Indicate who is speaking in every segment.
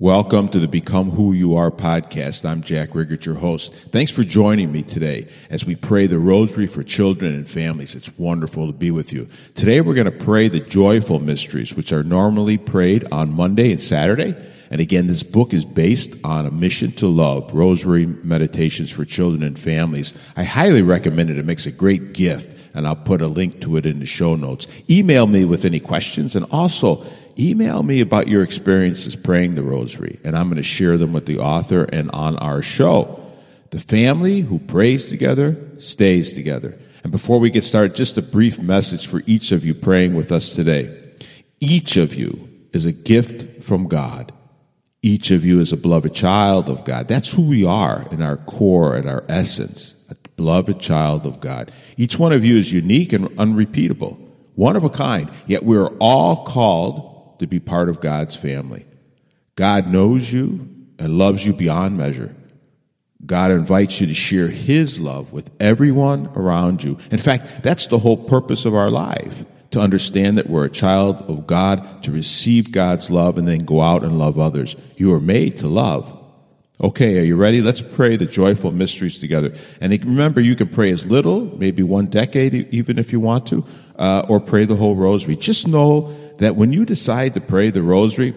Speaker 1: Welcome to the Become Who You Are podcast. I'm Jack Riggert, your host. Thanks for joining me today as we pray the rosary for children and families. It's wonderful to be with you. Today we're going to pray the joyful mysteries, which are normally prayed on Monday and Saturday. And again, this book is based on a mission to love, rosary meditations for children and families. I highly recommend it. It makes a great gift, and I'll put a link to it in the show notes. Email me with any questions, and also email me about your experiences praying the rosary, and I'm going to share them with the author and on our show. The family who prays together stays together. And before we get started, just a brief message for each of you praying with us today. Each of you is a gift from God. Each of you is a beloved child of God. That's who we are in our core and our essence, beloved child of God. Each one of you is unique and unrepeatable, one of a kind, yet we're all called to be part of God's family. God knows you and loves you beyond measure. God invites you to share His love with everyone around you. In fact, that's the whole purpose of our life to understand that we're a child of God, to receive God's love, and then go out and love others. You are made to love. Okay, are you ready? Let's pray the joyful mysteries together. And remember, you can pray as little, maybe one decade, even if you want to, uh, or pray the whole rosary. Just know that when you decide to pray the rosary,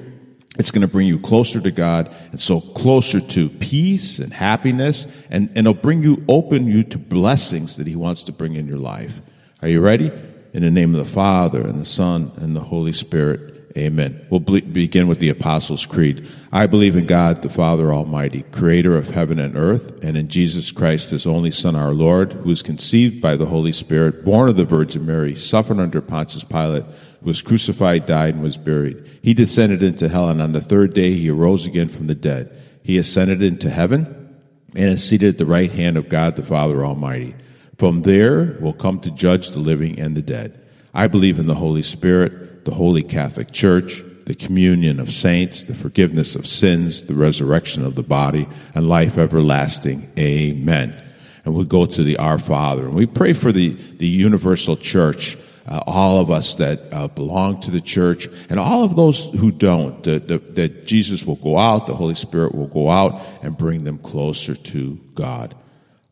Speaker 1: it's going to bring you closer to God and so closer to peace and happiness and, and it'll bring you open you to blessings that he wants to bring in your life. Are you ready? In the name of the Father and the Son and the Holy Spirit. Amen. We'll begin with the Apostles' Creed. I believe in God, the Father Almighty, creator of heaven and earth, and in Jesus Christ, his only Son, our Lord, who was conceived by the Holy Spirit, born of the Virgin Mary, suffered under Pontius Pilate, was crucified, died, and was buried. He descended into hell, and on the third day he arose again from the dead. He ascended into heaven and is seated at the right hand of God, the Father Almighty. From there will come to judge the living and the dead. I believe in the Holy Spirit the Holy Catholic Church, the communion of saints, the forgiveness of sins, the resurrection of the body, and life everlasting. Amen. And we go to the Our Father, and we pray for the, the universal church, uh, all of us that uh, belong to the church, and all of those who don't, that, Jesus will go out, the Holy Spirit will go out and bring them closer to God.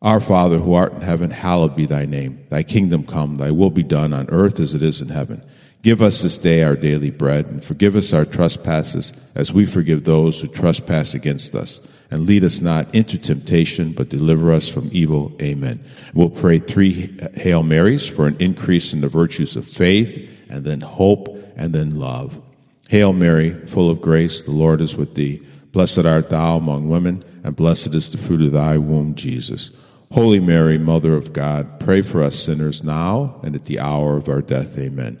Speaker 1: Our Father, who art in heaven, hallowed be thy name. Thy kingdom come, thy will be done on earth as it is in heaven. Give us this day our daily bread, and forgive us our trespasses, as we forgive those who trespass against us. And lead us not into temptation, but deliver us from evil. Amen. We'll pray three Hail Marys for an increase in the virtues of faith, and then hope, and then love. Hail Mary, full of grace, the Lord is with thee. Blessed art thou among women, and blessed is the fruit of thy womb, Jesus. Holy Mary, Mother of God, pray for us sinners now and at the hour of our death. Amen.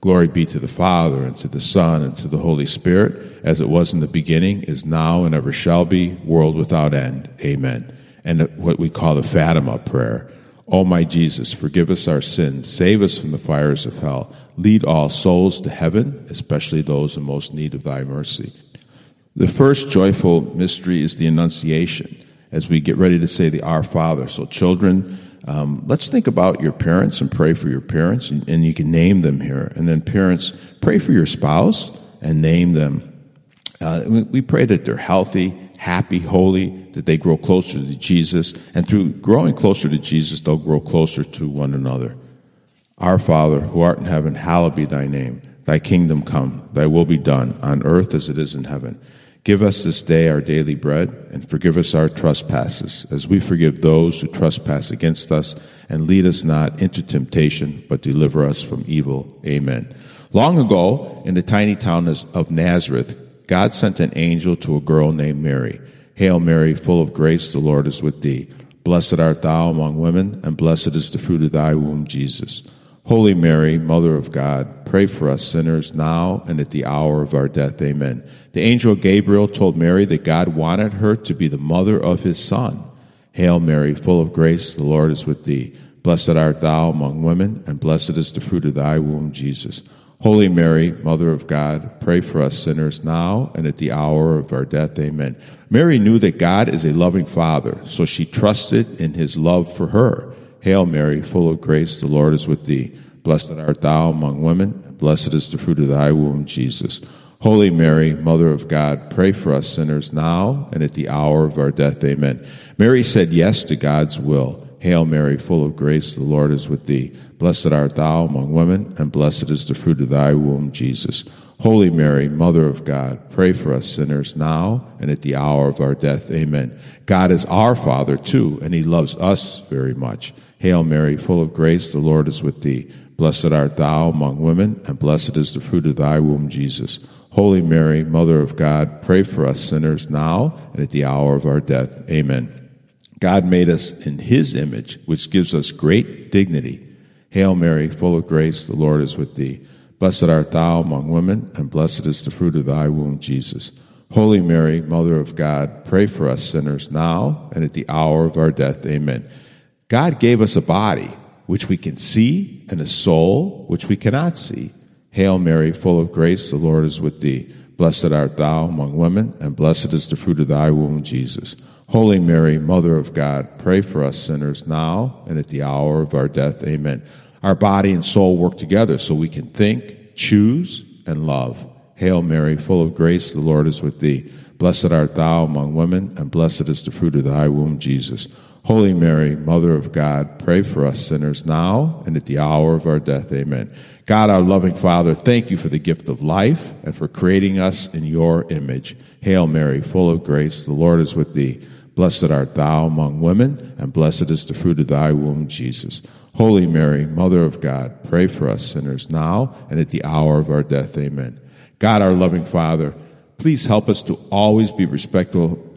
Speaker 1: Glory be to the Father, and to the Son, and to the Holy Spirit, as it was in the beginning, is now, and ever shall be, world without end. Amen. And what we call the Fatima prayer. O my Jesus, forgive us our sins, save us from the fires of hell, lead all souls to heaven, especially those in most need of thy mercy. The first joyful mystery is the Annunciation, as we get ready to say the Our Father. So, children, um, let's think about your parents and pray for your parents, and, and you can name them here. And then, parents, pray for your spouse and name them. Uh, we, we pray that they're healthy, happy, holy, that they grow closer to Jesus, and through growing closer to Jesus, they'll grow closer to one another. Our Father, who art in heaven, hallowed be thy name. Thy kingdom come, thy will be done, on earth as it is in heaven. Give us this day our daily bread, and forgive us our trespasses, as we forgive those who trespass against us, and lead us not into temptation, but deliver us from evil. Amen. Long ago, in the tiny town of Nazareth, God sent an angel to a girl named Mary. Hail Mary, full of grace, the Lord is with thee. Blessed art thou among women, and blessed is the fruit of thy womb, Jesus. Holy Mary, Mother of God, pray for us sinners now and at the hour of our death. Amen. The angel Gabriel told Mary that God wanted her to be the mother of his son. Hail Mary, full of grace, the Lord is with thee. Blessed art thou among women, and blessed is the fruit of thy womb, Jesus. Holy Mary, Mother of God, pray for us sinners now and at the hour of our death. Amen. Mary knew that God is a loving Father, so she trusted in his love for her. Hail Mary, full of grace, the Lord is with thee. Blessed art thou among women, and blessed is the fruit of thy womb, Jesus. Holy Mary, Mother of God, pray for us sinners now and at the hour of our death. Amen. Mary said yes to God's will. Hail Mary, full of grace, the Lord is with thee. Blessed art thou among women, and blessed is the fruit of thy womb, Jesus. Holy Mary, Mother of God, pray for us sinners now and at the hour of our death. Amen. God is our Father too, and he loves us very much. Hail Mary, full of grace, the Lord is with thee. Blessed art thou among women, and blessed is the fruit of thy womb, Jesus. Holy Mary, Mother of God, pray for us sinners now and at the hour of our death. Amen. God made us in his image, which gives us great dignity. Hail Mary, full of grace, the Lord is with thee. Blessed art thou among women, and blessed is the fruit of thy womb, Jesus. Holy Mary, Mother of God, pray for us sinners now and at the hour of our death. Amen. God gave us a body which we can see and a soul which we cannot see. Hail Mary, full of grace, the Lord is with thee. Blessed art thou among women, and blessed is the fruit of thy womb, Jesus. Holy Mary, Mother of God, pray for us sinners now and at the hour of our death. Amen. Our body and soul work together so we can think, choose, and love. Hail Mary, full of grace, the Lord is with thee. Blessed art thou among women, and blessed is the fruit of thy womb, Jesus. Holy Mary, Mother of God, pray for us sinners now and at the hour of our death. Amen. God, our loving Father, thank you for the gift of life and for creating us in your image. Hail Mary, full of grace, the Lord is with thee. Blessed art thou among women, and blessed is the fruit of thy womb, Jesus. Holy Mary, Mother of God, pray for us sinners now and at the hour of our death. Amen. God, our loving Father, please help us to always be respectful,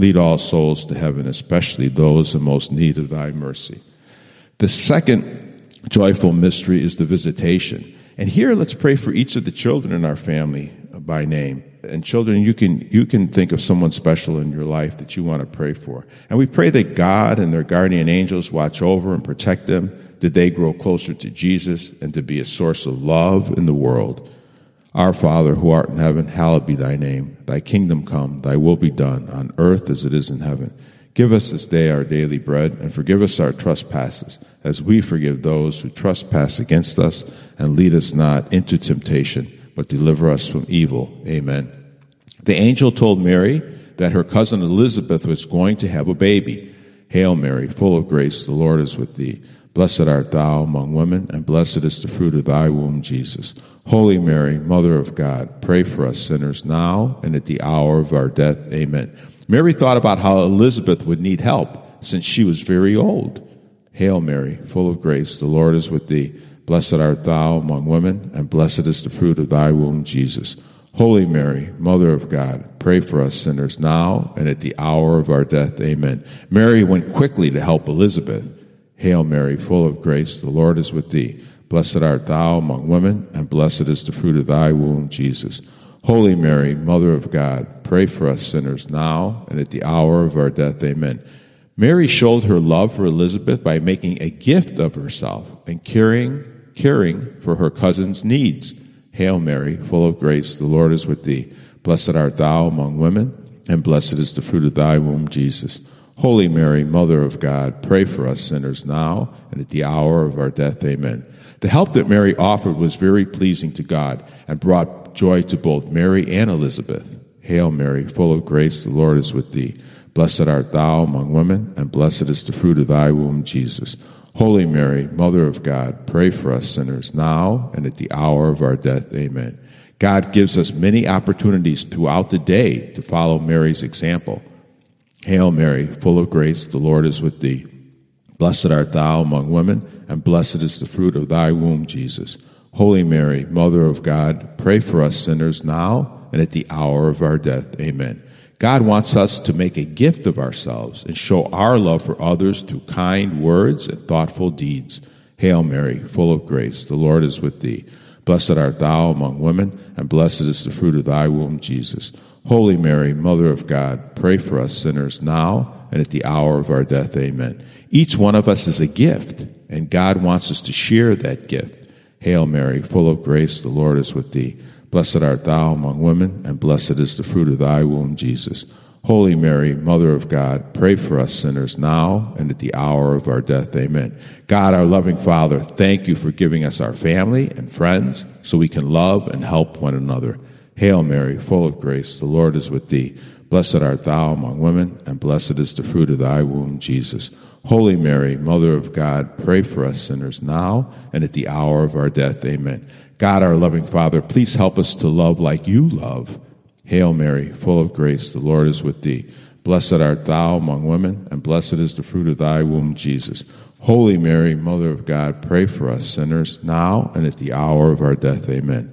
Speaker 1: lead all souls to heaven, especially those in most need of thy mercy. The second joyful mystery is the visitation. And here let's pray for each of the children in our family by name. And children, you can, you can think of someone special in your life that you want to pray for. And we pray that God and their guardian angels watch over and protect them, that they grow closer to Jesus and to be a source of love in the world. Our Father, who art in heaven, hallowed be thy name. Thy kingdom come, thy will be done, on earth as it is in heaven. Give us this day our daily bread, and forgive us our trespasses, as we forgive those who trespass against us, and lead us not into temptation, but deliver us from evil. Amen. The angel told Mary that her cousin Elizabeth was going to have a baby. Hail Mary, full of grace, the Lord is with thee. Blessed art thou among women, and blessed is the fruit of thy womb, Jesus. Holy Mary, Mother of God, pray for us sinners now and at the hour of our death. Amen. Mary thought about how Elizabeth would need help since she was very old. Hail Mary, full of grace, the Lord is with thee. Blessed art thou among women, and blessed is the fruit of thy womb, Jesus. Holy Mary, Mother of God, pray for us sinners now and at the hour of our death. Amen. Mary went quickly to help Elizabeth. Hail Mary, full of grace, the Lord is with thee. Blessed art thou among women, and blessed is the fruit of thy womb, Jesus. Holy Mary, Mother of God, pray for us sinners now and at the hour of our death. Amen. Mary showed her love for Elizabeth by making a gift of herself and caring, caring for her cousin's needs. Hail Mary, full of grace, the Lord is with thee. Blessed art thou among women, and blessed is the fruit of thy womb, Jesus. Holy Mary, Mother of God, pray for us sinners now and at the hour of our death. Amen. The help that Mary offered was very pleasing to God and brought joy to both Mary and Elizabeth. Hail Mary, full of grace, the Lord is with thee. Blessed art thou among women, and blessed is the fruit of thy womb, Jesus. Holy Mary, Mother of God, pray for us sinners now and at the hour of our death. Amen. God gives us many opportunities throughout the day to follow Mary's example. Hail Mary, full of grace, the Lord is with thee. Blessed art thou among women, and blessed is the fruit of thy womb, Jesus. Holy Mary, Mother of God, pray for us sinners now and at the hour of our death. Amen. God wants us to make a gift of ourselves and show our love for others through kind words and thoughtful deeds. Hail Mary, full of grace, the Lord is with thee. Blessed art thou among women, and blessed is the fruit of thy womb, Jesus. Holy Mary, Mother of God, pray for us sinners now and at the hour of our death. Amen. Each one of us is a gift, and God wants us to share that gift. Hail Mary, full of grace, the Lord is with thee. Blessed art thou among women, and blessed is the fruit of thy womb, Jesus. Holy Mary, Mother of God, pray for us sinners now and at the hour of our death. Amen. God, our loving Father, thank you for giving us our family and friends so we can love and help one another. Hail Mary, full of grace, the Lord is with thee. Blessed art thou among women, and blessed is the fruit of thy womb, Jesus. Holy Mary, Mother of God, pray for us sinners now and at the hour of our death. Amen. God, our loving Father, please help us to love like you love. Hail Mary, full of grace, the Lord is with thee. Blessed art thou among women, and blessed is the fruit of thy womb, Jesus. Holy Mary, Mother of God, pray for us sinners, now and at the hour of our death. Amen.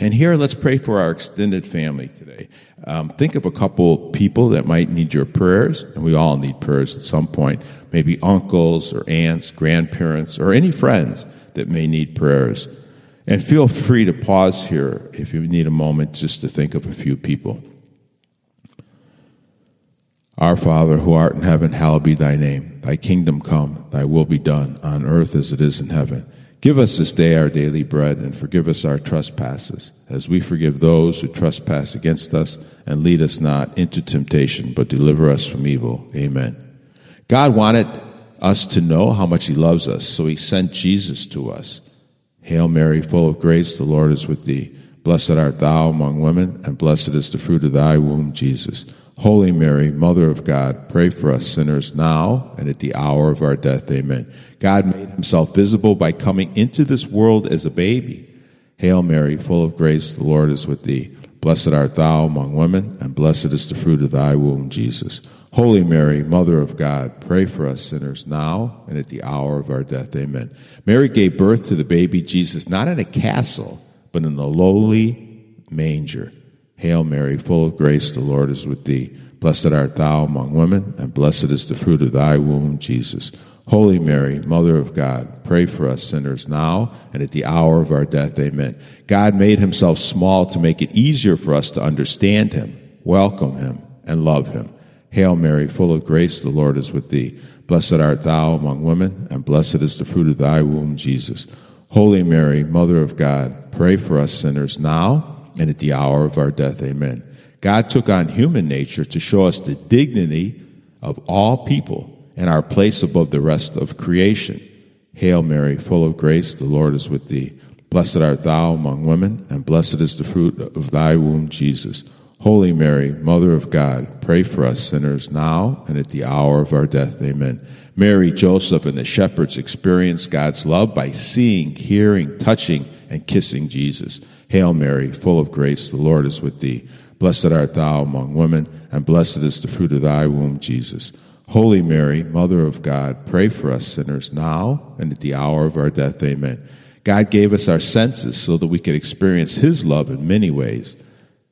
Speaker 1: And here, let's pray for our extended family today. Um, think of a couple people that might need your prayers, and we all need prayers at some point. Maybe uncles or aunts, grandparents, or any friends that may need prayers. And feel free to pause here if you need a moment just to think of a few people. Our Father, who art in heaven, hallowed be thy name. Thy kingdom come, thy will be done, on earth as it is in heaven. Give us this day our daily bread, and forgive us our trespasses, as we forgive those who trespass against us, and lead us not into temptation, but deliver us from evil. Amen. God wanted us to know how much He loves us, so He sent Jesus to us. Hail Mary, full of grace, the Lord is with thee. Blessed art thou among women, and blessed is the fruit of thy womb, Jesus. Holy Mary, Mother of God, pray for us sinners now and at the hour of our death. Amen. God made himself visible by coming into this world as a baby. Hail Mary, full of grace, the Lord is with thee. Blessed art thou among women, and blessed is the fruit of thy womb, Jesus. Holy Mary, Mother of God, pray for us sinners now and at the hour of our death. Amen. Mary gave birth to the baby Jesus not in a castle, but in a lowly manger. Hail Mary, full of grace, the Lord is with thee. Blessed art thou among women, and blessed is the fruit of thy womb, Jesus. Holy Mary, Mother of God, pray for us sinners now and at the hour of our death. Amen. God made himself small to make it easier for us to understand him, welcome him, and love him. Hail Mary, full of grace, the Lord is with thee. Blessed art thou among women, and blessed is the fruit of thy womb, Jesus. Holy Mary, Mother of God, pray for us sinners now and at the hour of our death. Amen. God took on human nature to show us the dignity of all people and our place above the rest of creation. Hail Mary, full of grace, the Lord is with thee. Blessed art thou among women, and blessed is the fruit of thy womb, Jesus. Holy Mary, Mother of God, pray for us sinners now and at the hour of our death. Amen. Mary, Joseph, and the shepherds experienced God's love by seeing, hearing, touching, and kissing Jesus. Hail Mary, full of grace, the Lord is with thee. Blessed art thou among women, and blessed is the fruit of thy womb, Jesus. Holy Mary, Mother of God, pray for us sinners now and at the hour of our death. Amen. God gave us our senses so that we could experience his love in many ways.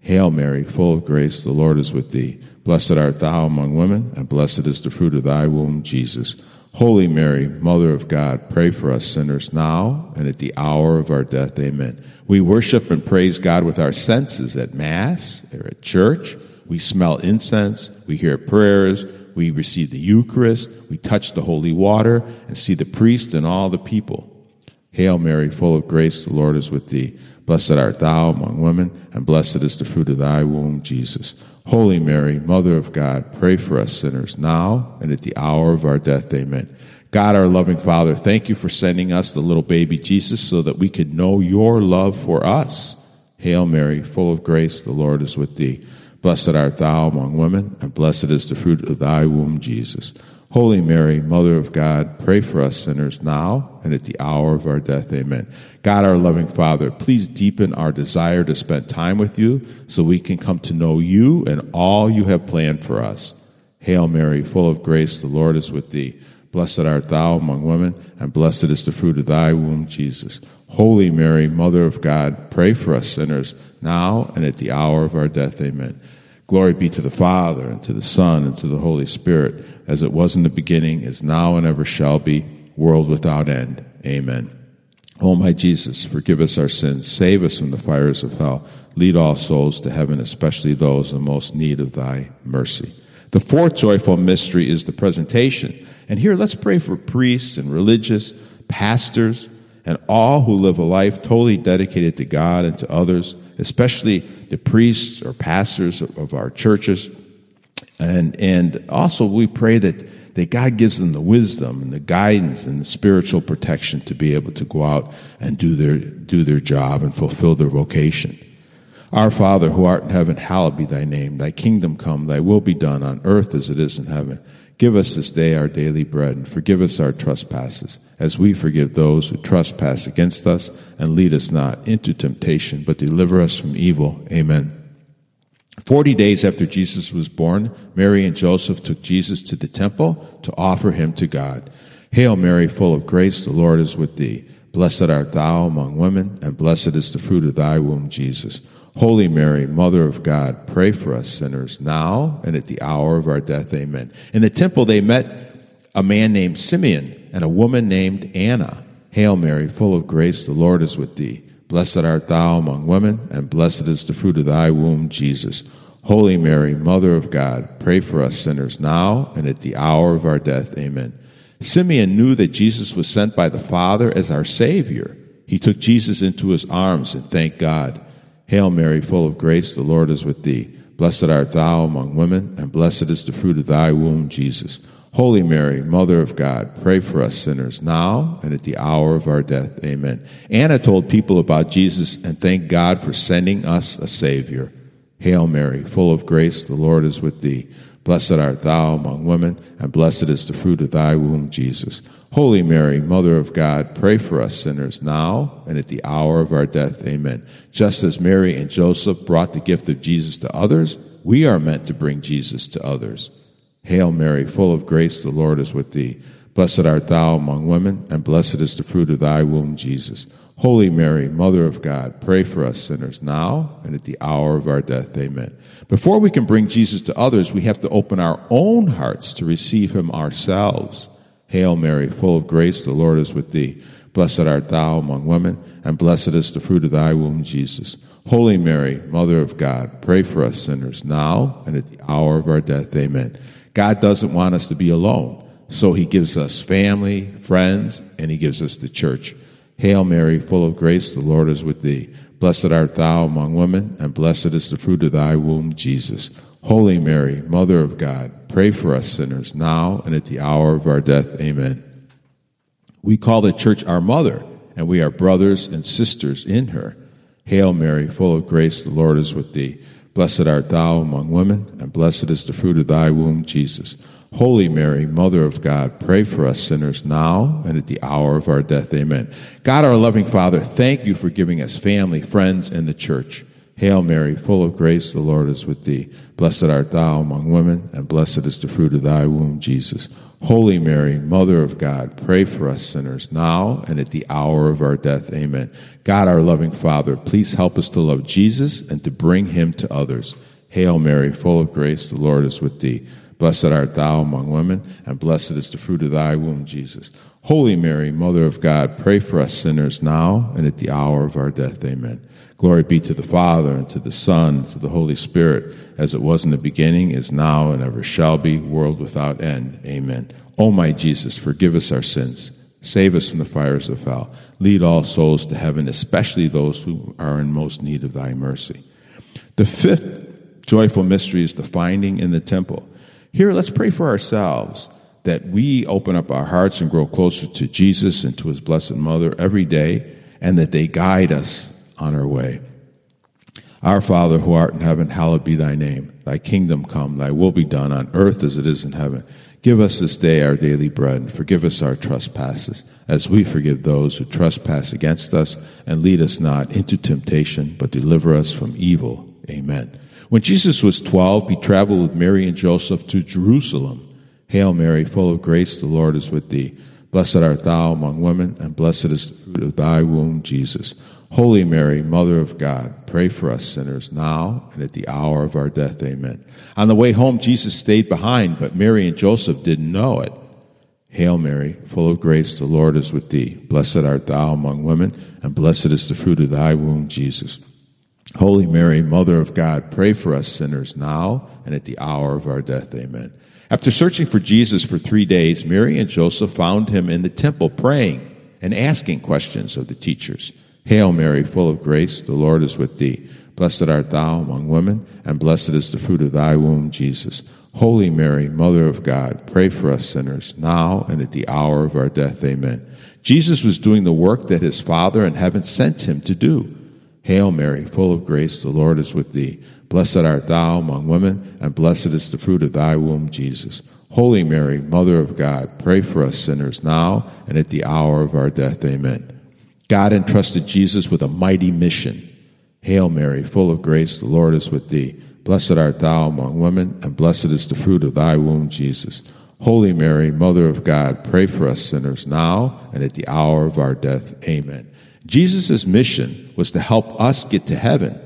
Speaker 1: Hail Mary, full of grace, the Lord is with thee. Blessed art thou among women, and blessed is the fruit of thy womb, Jesus. Holy Mary, Mother of God, pray for us sinners now and at the hour of our death. Amen. We worship and praise God with our senses at Mass or at church. We smell incense, we hear prayers, we receive the Eucharist, we touch the holy water and see the priest and all the people. Hail Mary, full of grace, the Lord is with thee. Blessed art thou among women, and blessed is the fruit of thy womb, Jesus. Holy Mary, Mother of God, pray for us sinners now and at the hour of our death. Amen. God, our loving Father, thank you for sending us the little baby Jesus so that we could know your love for us. Hail Mary, full of grace, the Lord is with thee. Blessed art thou among women, and blessed is the fruit of thy womb, Jesus. Holy Mary, Mother of God, pray for us sinners now and at the hour of our death. Amen. God, our loving Father, please deepen our desire to spend time with you so we can come to know you and all you have planned for us. Hail Mary, full of grace, the Lord is with thee. Blessed art thou among women, and blessed is the fruit of thy womb, Jesus. Holy Mary, Mother of God, pray for us sinners, now and at the hour of our death. Amen. Glory be to the Father, and to the Son, and to the Holy Spirit, as it was in the beginning, is now, and ever shall be, world without end. Amen. O my Jesus, forgive us our sins, save us from the fires of hell, lead all souls to heaven, especially those in most need of thy mercy. The fourth joyful mystery is the presentation. And here let's pray for priests and religious, pastors, and all who live a life totally dedicated to God and to others, especially the priests or pastors of our churches. And, and also we pray that, that God gives them the wisdom and the guidance and the spiritual protection to be able to go out and do their, do their job and fulfill their vocation. Our Father who art in heaven, hallowed be thy name. Thy kingdom come, thy will be done on earth as it is in heaven. Give us this day our daily bread, and forgive us our trespasses, as we forgive those who trespass against us, and lead us not into temptation, but deliver us from evil. Amen. Forty days after Jesus was born, Mary and Joseph took Jesus to the temple to offer him to God. Hail Mary, full of grace, the Lord is with thee. Blessed art thou among women, and blessed is the fruit of thy womb, Jesus. Holy Mary, Mother of God, pray for us sinners now and at the hour of our death. Amen. In the temple, they met a man named Simeon and a woman named Anna. Hail Mary, full of grace, the Lord is with thee. Blessed art thou among women, and blessed is the fruit of thy womb, Jesus. Holy Mary, Mother of God, pray for us sinners now and at the hour of our death. Amen. Simeon knew that Jesus was sent by the Father as our Savior. He took Jesus into his arms and thanked God. Hail Mary, full of grace, the Lord is with thee. Blessed art thou among women, and blessed is the fruit of thy womb, Jesus. Holy Mary, Mother of God, pray for us sinners now and at the hour of our death. Amen. Anna told people about Jesus and thanked God for sending us a Savior. Hail Mary, full of grace, the Lord is with thee. Blessed art thou among women, and blessed is the fruit of thy womb, Jesus. Holy Mary, Mother of God, pray for us sinners now and at the hour of our death. Amen. Just as Mary and Joseph brought the gift of Jesus to others, we are meant to bring Jesus to others. Hail Mary, full of grace, the Lord is with thee. Blessed art thou among women, and blessed is the fruit of thy womb, Jesus. Holy Mary, Mother of God, pray for us sinners now and at the hour of our death. Amen. Before we can bring Jesus to others, we have to open our own hearts to receive him ourselves. Hail Mary, full of grace, the Lord is with thee. Blessed art thou among women, and blessed is the fruit of thy womb, Jesus. Holy Mary, Mother of God, pray for us sinners now and at the hour of our death. Amen. God doesn't want us to be alone, so he gives us family, friends, and he gives us the church. Hail Mary, full of grace, the Lord is with thee. Blessed art thou among women, and blessed is the fruit of thy womb, Jesus. Holy Mary, Mother of God, pray for us sinners now and at the hour of our death. Amen. We call the church our mother, and we are brothers and sisters in her. Hail Mary, full of grace, the Lord is with thee. Blessed art thou among women, and blessed is the fruit of thy womb, Jesus. Holy Mary, Mother of God, pray for us sinners now and at the hour of our death. Amen. God, our loving Father, thank you for giving us family, friends, and the church. Hail Mary, full of grace, the Lord is with thee. Blessed art thou among women, and blessed is the fruit of thy womb, Jesus. Holy Mary, Mother of God, pray for us sinners now and at the hour of our death. Amen. God, our loving Father, please help us to love Jesus and to bring him to others. Hail Mary, full of grace, the Lord is with thee. Blessed art thou among women, and blessed is the fruit of thy womb, Jesus. Holy Mary, Mother of God, pray for us sinners now and at the hour of our death. Amen. Glory be to the Father, and to the Son, and to the Holy Spirit, as it was in the beginning, is now, and ever shall be, world without end. Amen. O my Jesus, forgive us our sins. Save us from the fires of hell. Lead all souls to heaven, especially those who are in most need of thy mercy. The fifth joyful mystery is the finding in the temple. Here, let's pray for ourselves that we open up our hearts and grow closer to Jesus and to his blessed mother every day, and that they guide us on our way. Our Father who art in heaven, hallowed be thy name. Thy kingdom come, thy will be done on earth as it is in heaven. Give us this day our daily bread, and forgive us our trespasses, as we forgive those who trespass against us, and lead us not into temptation, but deliver us from evil. Amen. When Jesus was twelve, he traveled with Mary and Joseph to Jerusalem. Hail Mary, full of grace, the Lord is with thee. Blessed art thou among women, and blessed is the fruit of thy womb, Jesus. Holy Mary, Mother of God, pray for us sinners now and at the hour of our death. Amen. On the way home, Jesus stayed behind, but Mary and Joseph didn't know it. Hail Mary, full of grace, the Lord is with thee. Blessed art thou among women, and blessed is the fruit of thy womb, Jesus. Holy Mary, Mother of God, pray for us sinners now and at the hour of our death. Amen. After searching for Jesus for three days, Mary and Joseph found him in the temple praying and asking questions of the teachers. Hail Mary, full of grace, the Lord is with thee. Blessed art thou among women, and blessed is the fruit of thy womb, Jesus. Holy Mary, Mother of God, pray for us sinners, now and at the hour of our death. Amen. Jesus was doing the work that his Father in heaven sent him to do. Hail Mary, full of grace, the Lord is with thee. Blessed art thou among women, and blessed is the fruit of thy womb, Jesus. Holy Mary, Mother of God, pray for us sinners now and at the hour of our death. Amen. God entrusted Jesus with a mighty mission. Hail Mary, full of grace, the Lord is with thee. Blessed art thou among women, and blessed is the fruit of thy womb, Jesus. Holy Mary, Mother of God, pray for us sinners now and at the hour of our death. Amen. Jesus' mission was to help us get to heaven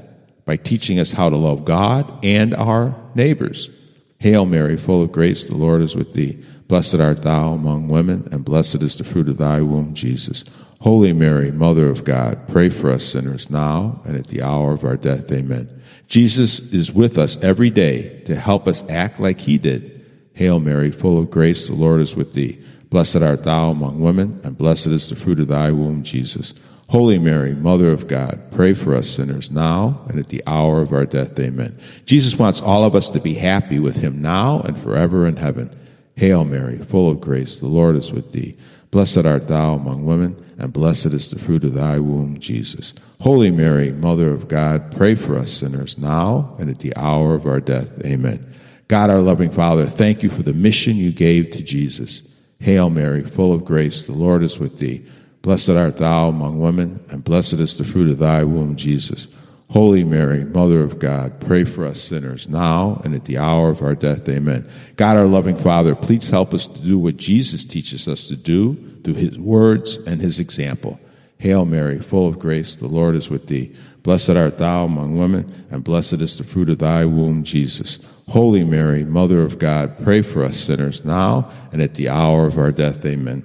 Speaker 1: by teaching us how to love God and our neighbors. Hail Mary, full of grace, the Lord is with thee. Blessed art thou among women, and blessed is the fruit of thy womb, Jesus. Holy Mary, Mother of God, pray for us sinners now and at the hour of our death. Amen. Jesus is with us every day to help us act like he did. Hail Mary, full of grace, the Lord is with thee. Blessed art thou among women, and blessed is the fruit of thy womb, Jesus. Holy Mary, Mother of God, pray for us sinners now and at the hour of our death. Amen. Jesus wants all of us to be happy with him now and forever in heaven. Hail Mary, full of grace, the Lord is with thee. Blessed art thou among women, and blessed is the fruit of thy womb, Jesus. Holy Mary, Mother of God, pray for us sinners now and at the hour of our death. Amen. God, our loving Father, thank you for the mission you gave to Jesus. Hail Mary, full of grace, the Lord is with thee. Blessed art thou among women, and blessed is the fruit of thy womb, Jesus. Holy Mary, Mother of God, pray for us sinners now and at the hour of our death. Amen. God, our loving Father, please help us to do what Jesus teaches us to do through his words and his example. Hail Mary, full of grace, the Lord is with thee. Blessed art thou among women, and blessed is the fruit of thy womb, Jesus. Holy Mary, Mother of God, pray for us sinners now and at the hour of our death. Amen.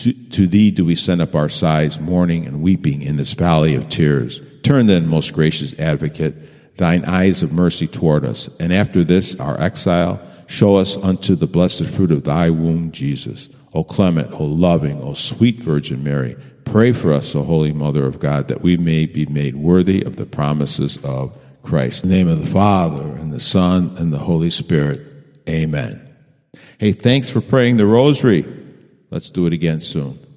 Speaker 1: To, to, thee do we send up our sighs, mourning and weeping in this valley of tears. Turn then, most gracious advocate, thine eyes of mercy toward us, and after this our exile, show us unto the blessed fruit of thy womb, Jesus. O clement, O loving, O sweet Virgin Mary, pray for us, O Holy Mother of God, that we may be made worthy of the promises of Christ. In the name of the Father, and the Son, and the Holy Spirit. Amen. Hey, thanks for praying the rosary. Let's do it again soon.